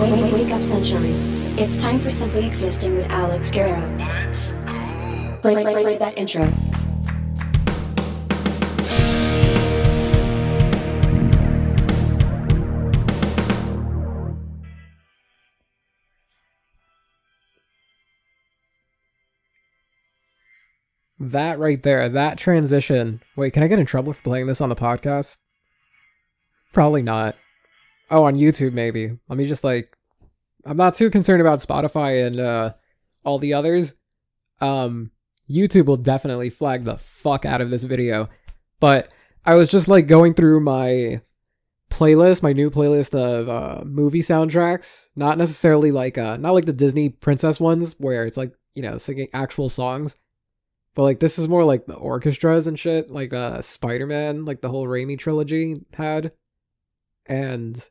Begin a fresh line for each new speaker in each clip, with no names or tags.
Wake, wake, wake up, sunshine. It's time for Simply Existing with Alex Guerrero. Play, play, play, play that intro.
That right there, that transition. Wait, can I get in trouble for playing this on the podcast? Probably not. Oh, on YouTube maybe. Let me just like I'm not too concerned about Spotify and uh all the others. Um YouTube will definitely flag the fuck out of this video. But I was just like going through my playlist, my new playlist of uh movie soundtracks, not necessarily like uh not like the Disney princess ones where it's like, you know, singing actual songs. But like this is more like the orchestras and shit, like uh Spider-Man, like the whole Raimi trilogy had. And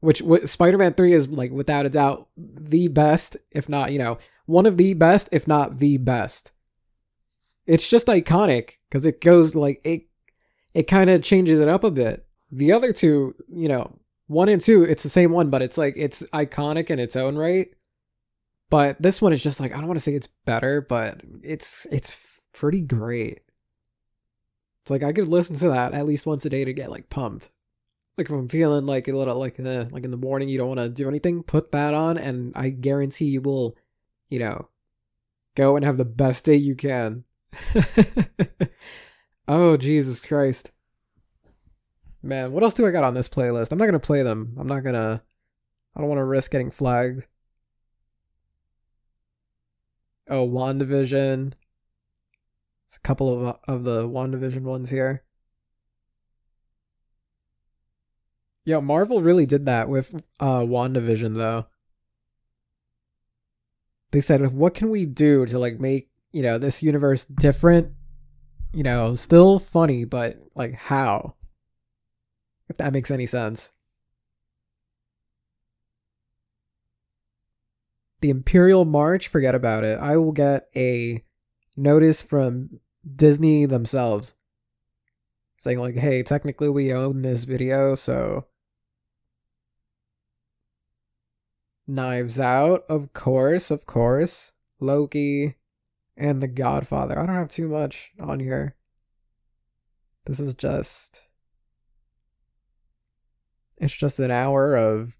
which w- Spider-Man 3 is like without a doubt the best, if not, you know, one of the best, if not the best. It's just iconic cuz it goes like it it kind of changes it up a bit. The other two, you know, 1 and 2, it's the same one, but it's like it's iconic in its own right. But this one is just like I don't want to say it's better, but it's it's pretty great. It's like I could listen to that at least once a day to get like pumped. Like if I'm feeling like a little like uh, like in the morning you don't want to do anything, put that on and I guarantee you will, you know, go and have the best day you can. oh Jesus Christ. Man, what else do I got on this playlist? I'm not to play them. I'm not to I don't want to risk getting flagged. Oh, WandaVision. It's a couple of of the WandaVision ones here. Yeah, Marvel really did that with uh WandaVision though. They said, "What can we do to like make, you know, this universe different? You know, still funny, but like how?" If that makes any sense. The Imperial March, forget about it. I will get a notice from Disney themselves saying like, "Hey, technically we own this video, so Knives Out, of course, of course, Loki, and The Godfather. I don't have too much on here. This is just it's just an hour of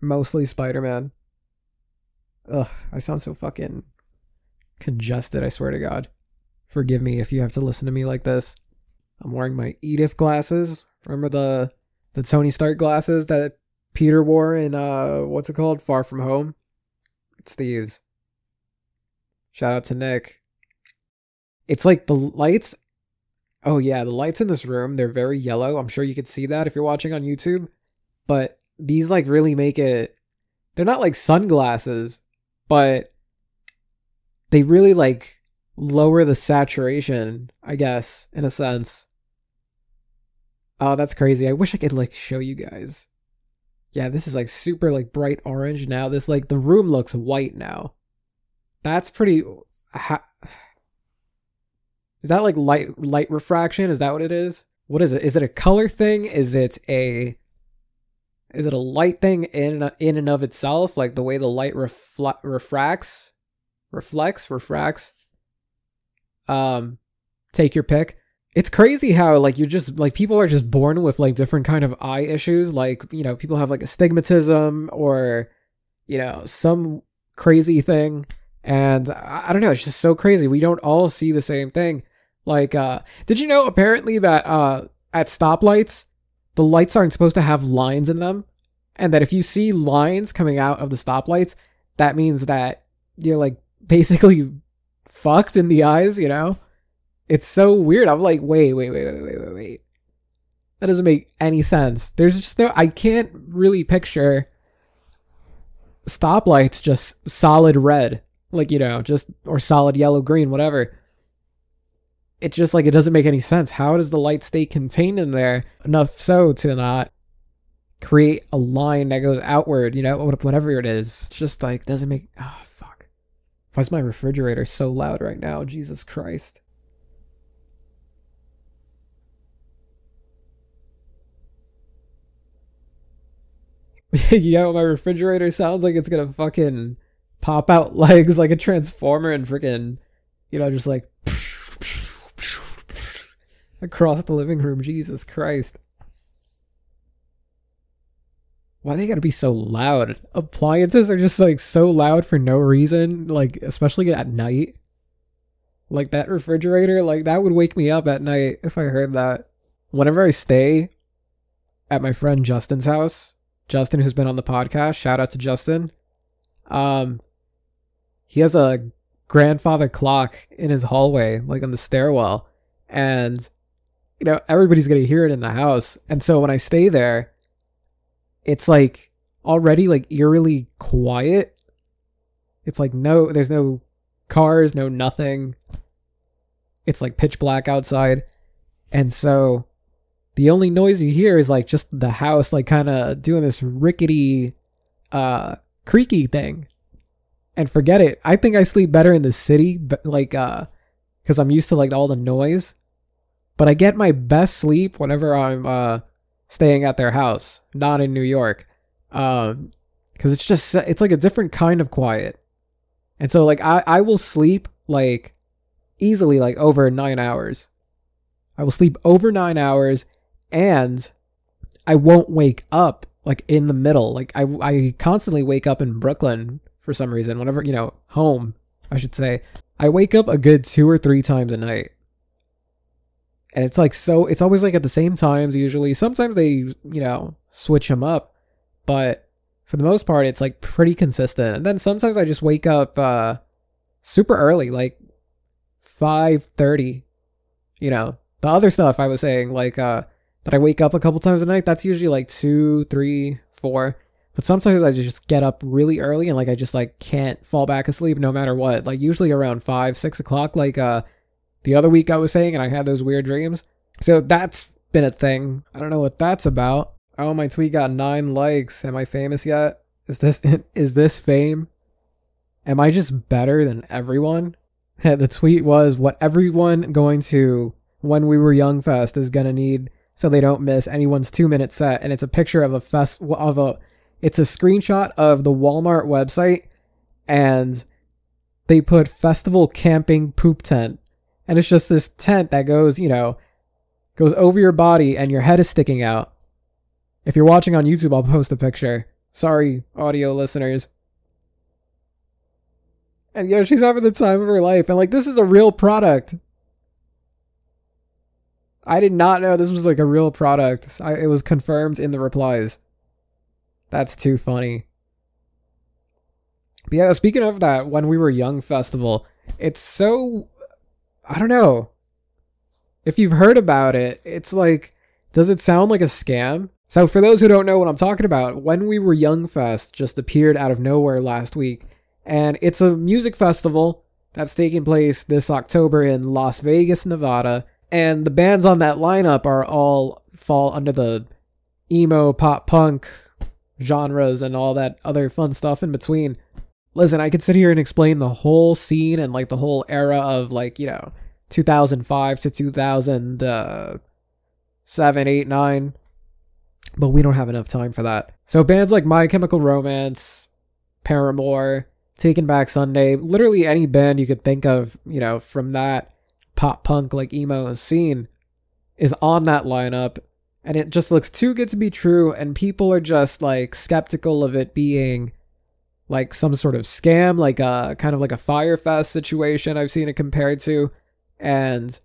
mostly Spider-Man. Ugh, I sound so fucking congested, I swear to God. Forgive me if you have to listen to me like this. I'm wearing my Edith glasses. Remember the the Tony Stark glasses that Peter wore in uh what's it called? Far From Home? It's these. Shout out to Nick. It's like the lights Oh yeah, the lights in this room, they're very yellow. I'm sure you could see that if you're watching on YouTube. But these like really make it they're not like sunglasses, but they really like lower the saturation, I guess, in a sense. Oh, that's crazy. I wish I could like show you guys. Yeah, this is like super like bright orange now. This like the room looks white now. That's pretty ha- Is that like light light refraction? Is that what it is? What is it? Is it a color thing? Is it a is it a light thing in in and of itself like the way the light refle- refracts reflects refracts um take your pick it's crazy how like you're just like people are just born with like different kind of eye issues. Like you know people have like astigmatism or you know some crazy thing. And I, I don't know it's just so crazy. We don't all see the same thing. Like uh did you know apparently that uh at stoplights the lights aren't supposed to have lines in them? And that if you see lines coming out of the stoplights that means that you're like basically fucked in the eyes you know it's so weird. I'm like wait wait wait wait wait wait wait. That doesn't make any sense. There's just no i can't really picture stoplights just solid red like you know just or solid yellow green whatever. It's just like it doesn't make any sense. How does the light stay contained in there enough so to not create a line that goes outward you know whatever it is? It's just like doesn't make oh fuck. Why is my refrigerator so loud right now? Jesus christ Yo, my refrigerator sounds like it's gonna fucking pop out legs like a transformer and freaking, you know, just like across the living room. Jesus Christ. Why they gotta be so loud? Appliances are just like so loud for no reason, like especially at night. Like that refrigerator, like that would wake me up at night if I heard that. Whenever I stay at my friend Justin's house, Justin who's been on the podcast, shout out to Justin. Um he has a grandfather clock in his hallway, like on the stairwell, and you know, everybody's gonna hear it in the house. And so when I stay there, it's like already like eerily quiet. It's like no, there's no cars, no nothing. It's like pitch black outside. And so the only noise you hear is like just the house like kind of doing this rickety uh creaky thing. And forget it. I think I sleep better in the city but like uh cuz I'm used to like all the noise. But I get my best sleep whenever I'm uh staying at their house, not in New York. Um, because it's just it's like a different kind of quiet. And so like I I will sleep like easily like over 9 hours. I will sleep over 9 hours and I won't wake up like in the middle. Like I I constantly wake up in Brooklyn for some reason whenever, you know, home, I should say. I wake up a good 2 or 3 times a night and it's like so it's always like at the same times usually sometimes they you know switch them up but for the most part it's like pretty consistent and then sometimes i just wake up uh super early like 5.30 you know the other stuff i was saying like uh that i wake up a couple times a night that's usually like two three four but sometimes i just get up really early and like i just like can't fall back asleep no matter what like usually around five six o'clock like uh the other week I was saying, and I had those weird dreams. So that's been a thing. I don't know what that's about. Oh, my tweet got nine likes. Am I famous yet? Is this is this fame? Am I just better than everyone? the tweet was what everyone going to when we were young fest is gonna need so they don't miss anyone's two minute set, and it's a picture of a fest of a. It's a screenshot of the Walmart website, and they put festival camping poop tent and it's just this tent that goes, you know, goes over your body and your head is sticking out. If you're watching on YouTube, I'll post a picture. Sorry, audio listeners. And yeah, she's having the time of her life. And like, this is a real product. I did not know this was like a real product. I, it was confirmed in the replies. That's too funny. But yeah, speaking of that, when we were young festival, it's so I don't know. If you've heard about it, it's like, does it sound like a scam? So, for those who don't know what I'm talking about, When We Were Young Fest just appeared out of nowhere last week. And it's a music festival that's taking place this October in Las Vegas, Nevada. And the bands on that lineup are all fall under the emo, pop punk genres and all that other fun stuff in between. Listen, I could sit here and explain the whole scene and like the whole era of like, you know, 2005 to 2007, 8, 9. But we don't have enough time for that. So bands like My Chemical Romance, Paramore, Taking Back Sunday, literally any band you could think of, you know, from that pop punk like emo scene is on that lineup and it just looks too good to be true and people are just like skeptical of it being like some sort of scam like a kind of like a Fyre Fest situation I've seen it compared to and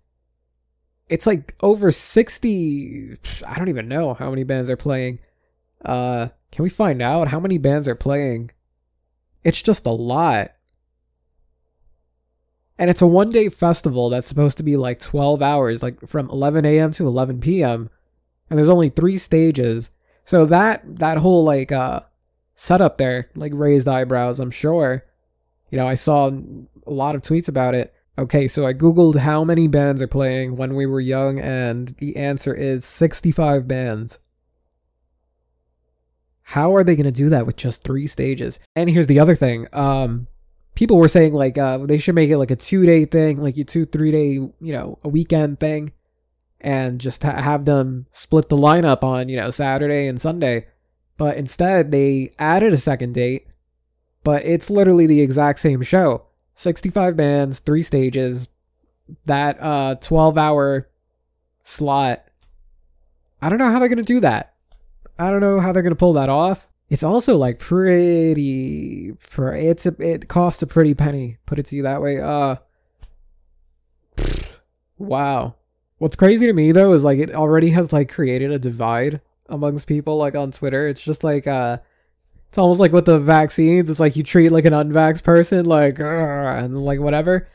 it's like over 60 i don't even know how many bands are playing. Uh can we find out how many bands are playing? It's just a lot and it's a one day festival that's supposed to be like 12 hours like from 11 a.m to 11 p.m and there's only three stages so that that whole like uh setup there like raised eyebrows i'm sure you know i saw a lot of tweets about it Okay, so I googled how many bands are playing when we were young, and the answer is 65 bands. How are they going to do that with just three stages? And here's the other thing. Um, people were saying like uh, they should make it like a two day thing, like a two three day, you know, a weekend thing, and just ha- have them split the lineup on you know Saturday and Sunday. But instead, they added a second date, but it's literally the exact same show 65 bands, three stages, that uh 12 hour slot. I don't know how they're going to do that. I don't know how they're going to pull that off. It's also like pretty it's a it costs a pretty penny, put it to you that way. Uh wow. What's crazy to me though is like it already has like created a divide amongst people like on Twitter. It's just like uh it's almost like with the vaccines. It's like you treat like an unvax person like and like whatever.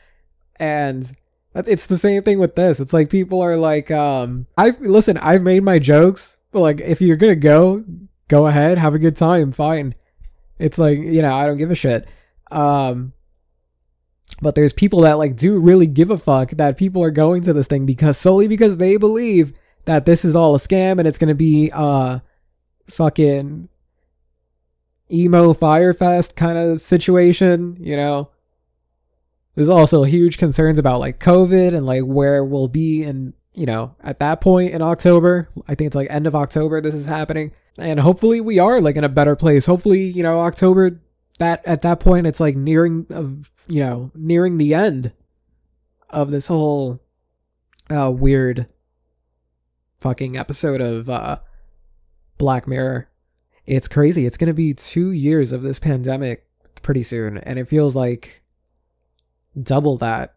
And it's the same thing with this. It's like people are like um I've listen, I've made my jokes, but like if you're to go, go ahead, have a good time, fine. It's like, you know, I don't give a shit. Um but there's people that like do really give a fuck that people are going to this thing because solely because they believe that this is all a scam and it's gonna be uh fucking emo Fyre Fest kind of situation, you know. There's also huge concerns about like COVID and like where we'll be in, you know, at that point in October. I think it's like end of October this is happening. And hopefully we are like in a better place. Hopefully, you know, October that at that point it's like nearing of, you know, nearing the end of this whole uh weird fucking episode of uh, Black Mirror. It's crazy. It's to be two years of this pandemic pretty soon, and it feels like double that.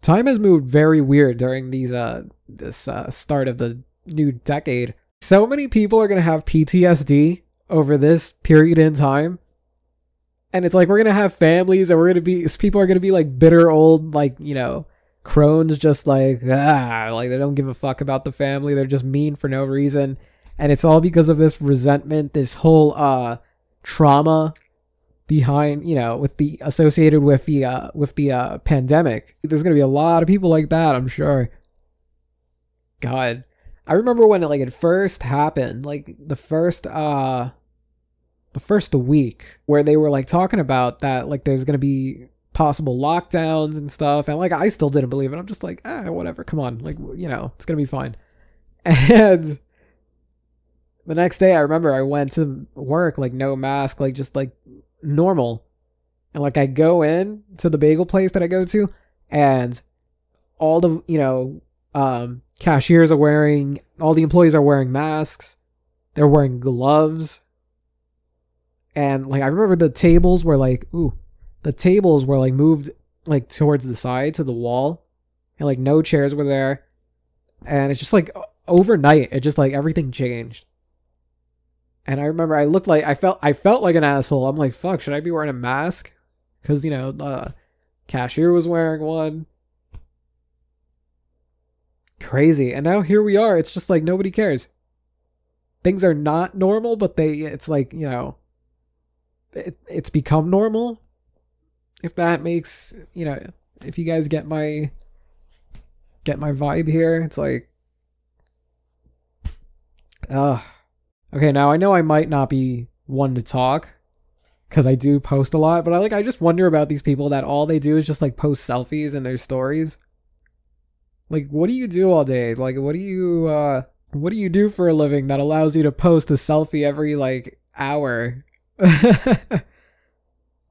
Time has moved very weird during these uh this uh, start of the new decade. So many people are going to have PTSD over this period in time. And it's like we're going to have families and we're going to be people are going to be like bitter old like, you know, crones just like ah like they don't give a fuck about the family. They're just mean for no reason. And it's all because of this resentment this whole uh trauma behind you know with the associated with the uh with the uh pandemic. There's gonna be a lot of people like that i'm sure. God i remember when it like it first happened like the first uh the first week where they were like talking about that like there's gonna be possible lockdowns and stuff. And like, I still didn't believe it. I'm just like, ah, whatever. Come on. Like, you know, it's to be fine. And the next day, I remember I went to work, like, no mask, like, just like normal. And like, I go in to the bagel place that I go to, and all the, you know, um, cashiers are wearing, all the employees are wearing masks. They're wearing gloves. And like, I remember the tables were like, ooh, the tables were like moved like towards the side to the wall. And like no chairs were there. And it's just like overnight it just like everything changed. And i remember i looked like i felt i felt like an asshole. I'm like fuck should i be wearing a mask? Because you know the cashier was wearing one crazy. And now here we are. It's just like nobody cares. Things are not normal but they it's like you know it, it's become normal. If that makes you know if you guys get my get my vibe here it's like uh okay now i know i might not be one to talk because i do post a lot but i like i just wonder about these people that all they do is just like post selfies and their stories like what do you do all day like what do you uh what do you do for a living that allows you to post a selfie every like hour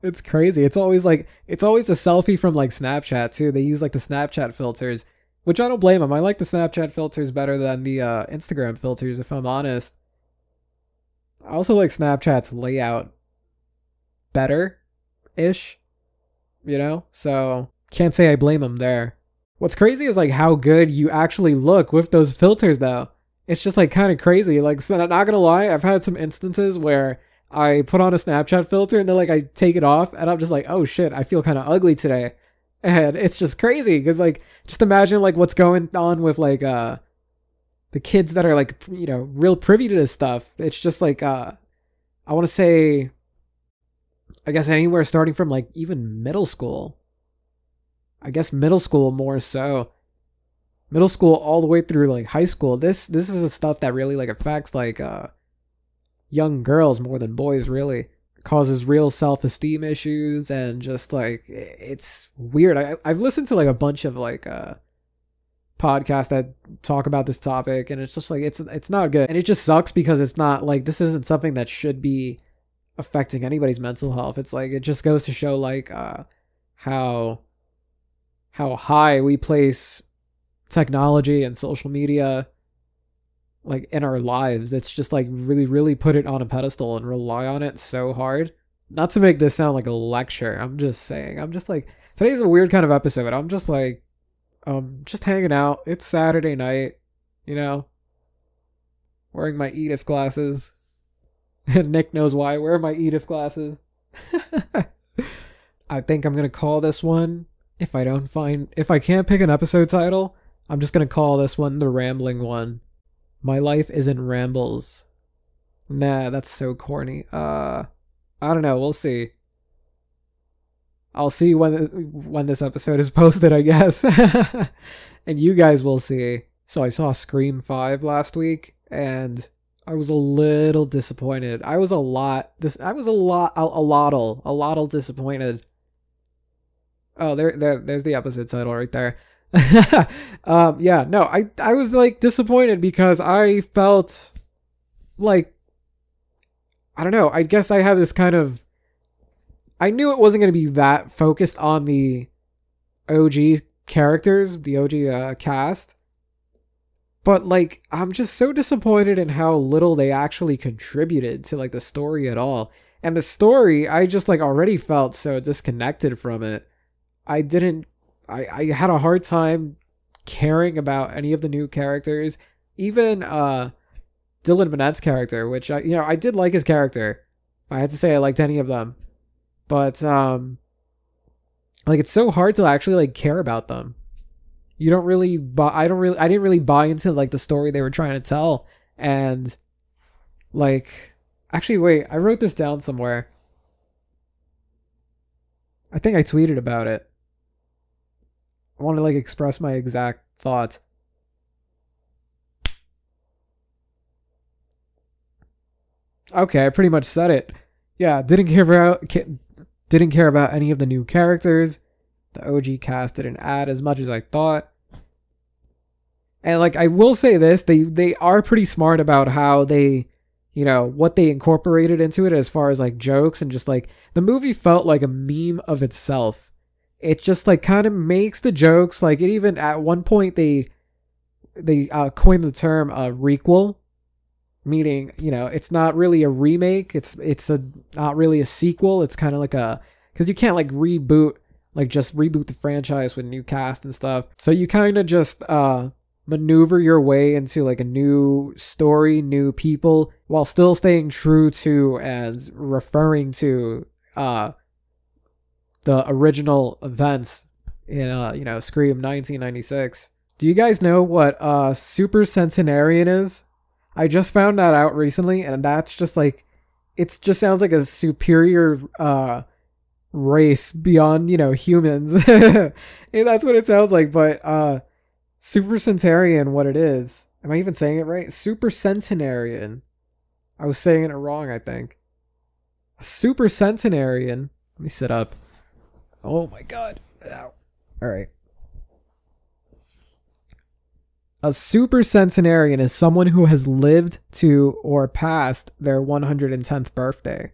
It's crazy. It's always like it's always a selfie from like Snapchat too. They use like the Snapchat filters, which I don't blame them. I like the Snapchat filters better than the uh, Instagram filters, if I'm honest. I also like Snapchat's layout better, ish. You know, so can't say I blame them there. What's crazy is like how good you actually look with those filters, though. It's just like kind of crazy. Like, so not gonna lie, I've had some instances where I put on a Snapchat filter and then like I take it off and I'm just like, oh shit, I feel kind of ugly today. And it's just crazy because like just imagine like what's going on with like uh the kids that are like you know real privy to this stuff. It's just like uh I want to say I guess anywhere starting from like even middle school. I guess middle school more so. Middle school all the way through like high school. This this is the stuff that really like affects like uh young girls more than boys really causes real self-esteem issues and just like it's weird I, i've listened to like a bunch of like uh podcasts that talk about this topic and it's just like it's it's not good and it just sucks because it's not like this isn't something that should be affecting anybody's mental health it's like it just goes to show like uh how how high we place technology and social media like in our lives. It's just like really really put it on a pedestal and rely on it so hard. Not to make this sound like a lecture i'm just saying. I'm just like today's a weird kind of episode. I'm just like um just hanging out. It's saturday night you know? Wearing my edith glasses. And nick knows why where are my edith glasses. I think i'm gonna call this one if i don't find if i can't pick an episode title i'm just gonna call this one the rambling one my life isn't rambles nah that's so corny uh i don't know we'll see I'll see when when this episode is posted, I guess, and you guys will see. So I saw Scream Five last week, and I was a little disappointed. I was a lot. This I was a lot a, a lottle a lottle disappointed. Oh, there there there's the episode title right there. um, yeah, no, I I was like disappointed because I felt like I don't know. I guess I had this kind of I knew it wasn't going to be that focused on the OG characters, the OG uh, cast. But like I'm just so disappointed in how little they actually contributed to like the story at all. And the story, I just like already felt so disconnected from it. I didn't I I had a hard time caring about any of the new characters. Even uh Dylan Minnette's character, which I you know, I did like his character. I had to say I liked any of them. But um like it's so hard to actually like care about them. You don't really buy i don't really i didn't really buy into like the story they were trying to tell. And like actually wait i wrote this down somewhere. I think i tweeted about it i want to like express my exact thoughts okay i pretty much said it yeah didn't care about didn't care about any of the new characters. The OG cast didn't add as much as I thought. And like I will say this, they they are pretty smart about how they, you know, what they incorporated into it as far as like jokes and just like the movie felt like a meme of itself. It just like kind of makes the jokes like it even at one point they they uh, coined the term uh, requel meaning you know it's not really a remake it's it's a not really a sequel it's kind of like a because you can't like reboot like just reboot the franchise with new cast and stuff. So you kind of just uh maneuver your way into like a new story new people while still staying true to and referring to uh the original events in uh you know scream 1996 do you guys know what uh super centenarian is I just found that out recently, and that's just like it just sounds like a superior uh race beyond you know humans. and that's what it sounds like. But uh super centenarian, what it is? Am I even saying it right? Super centenarian. I was saying it wrong, I think. Super centenarian. Let me sit up. Oh my god. Ow. All right. A super centenarian is someone who has lived to or passed their 110th birthday.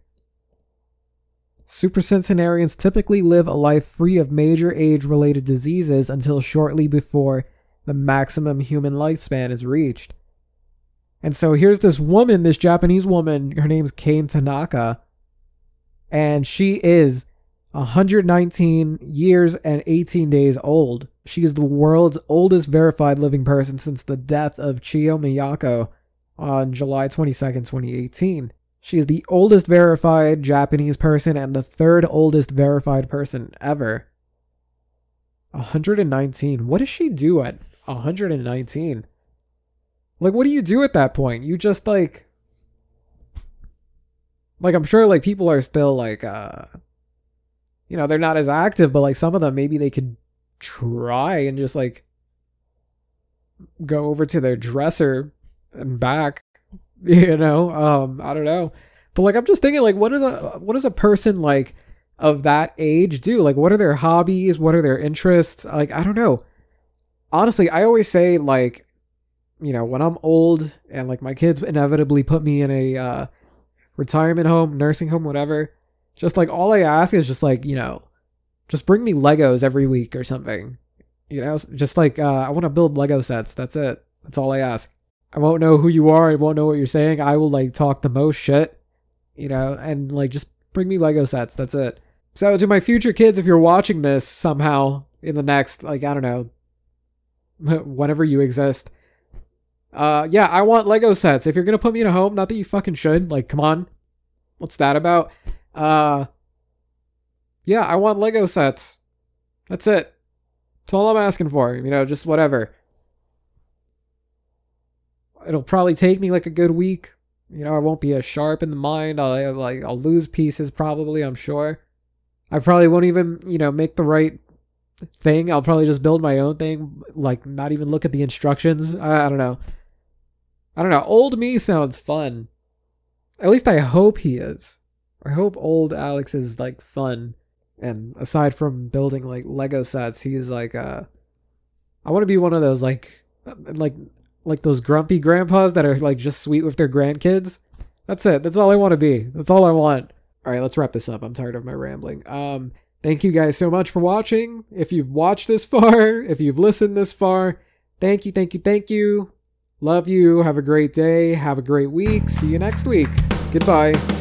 Supercentenarians typically live a life free of major age related diseases until shortly before the maximum human lifespan is reached. And so here's this woman, this Japanese woman, her name's Kane Tanaka, and she is 119 years and 18 days old. She is the world's oldest verified living person since the death of Chio Miyako on July 22nd, 2018. She is the oldest verified Japanese person and the third oldest verified person ever. 119. What does she do at 119? Like, what do you do at that point? You just like. Like, I'm sure, like, people are still, like, uh. You know, they're not as active, but, like, some of them, maybe they could try and just like go over to their dresser and back you know? Um i don't know. But like i'm just thinking like what is a what does a person like of that age do? Like what are their hobbies? What are their interests? Like i don't know. Honestly, I always say like, you know, when I'm old and like my kids inevitably put me in a uh, retirement home, nursing home, whatever, just like all I ask is just like, you know, just bring me Legos every week or something. You know, just like uh, I want to build Lego sets. That's it. That's all I ask. I won't know who you are. I won't know what you're saying. I will like talk the most shit, you know, and like just bring me Lego sets. That's it. So to my future kids, if you're watching this somehow in the next, like I don't know, whenever you exist, uh, yeah, I want Lego sets. If you're gonna put me in a home, not that you fucking should. Like, come on, what's that about? Uh, yeah, I want Lego sets. That's it. That's all I'm asking for. You know, just whatever. It'll probably take me like a good week. You know, I won't be as sharp in the mind. I'll like I'll lose pieces probably. I'm sure. I probably won't even you know make the right thing. I'll probably just build my own thing. Like not even look at the instructions. I, I don't know. I don't know. Old me sounds fun. At least I hope he is. I hope old Alex is like fun. And aside from building like Lego sets, he's like uh I want to be one of those like like like those grumpy grandpas that are like just sweet with their grandkids. That's it. That's all I want to be. That's all I want. All right, let's wrap this up. I'm tired of my rambling. Um thank you guys so much for watching. If you've watched this far, if you've listened this far, thank you, thank you, thank you. Love you. Have a great day. Have a great week. See you next week. Goodbye.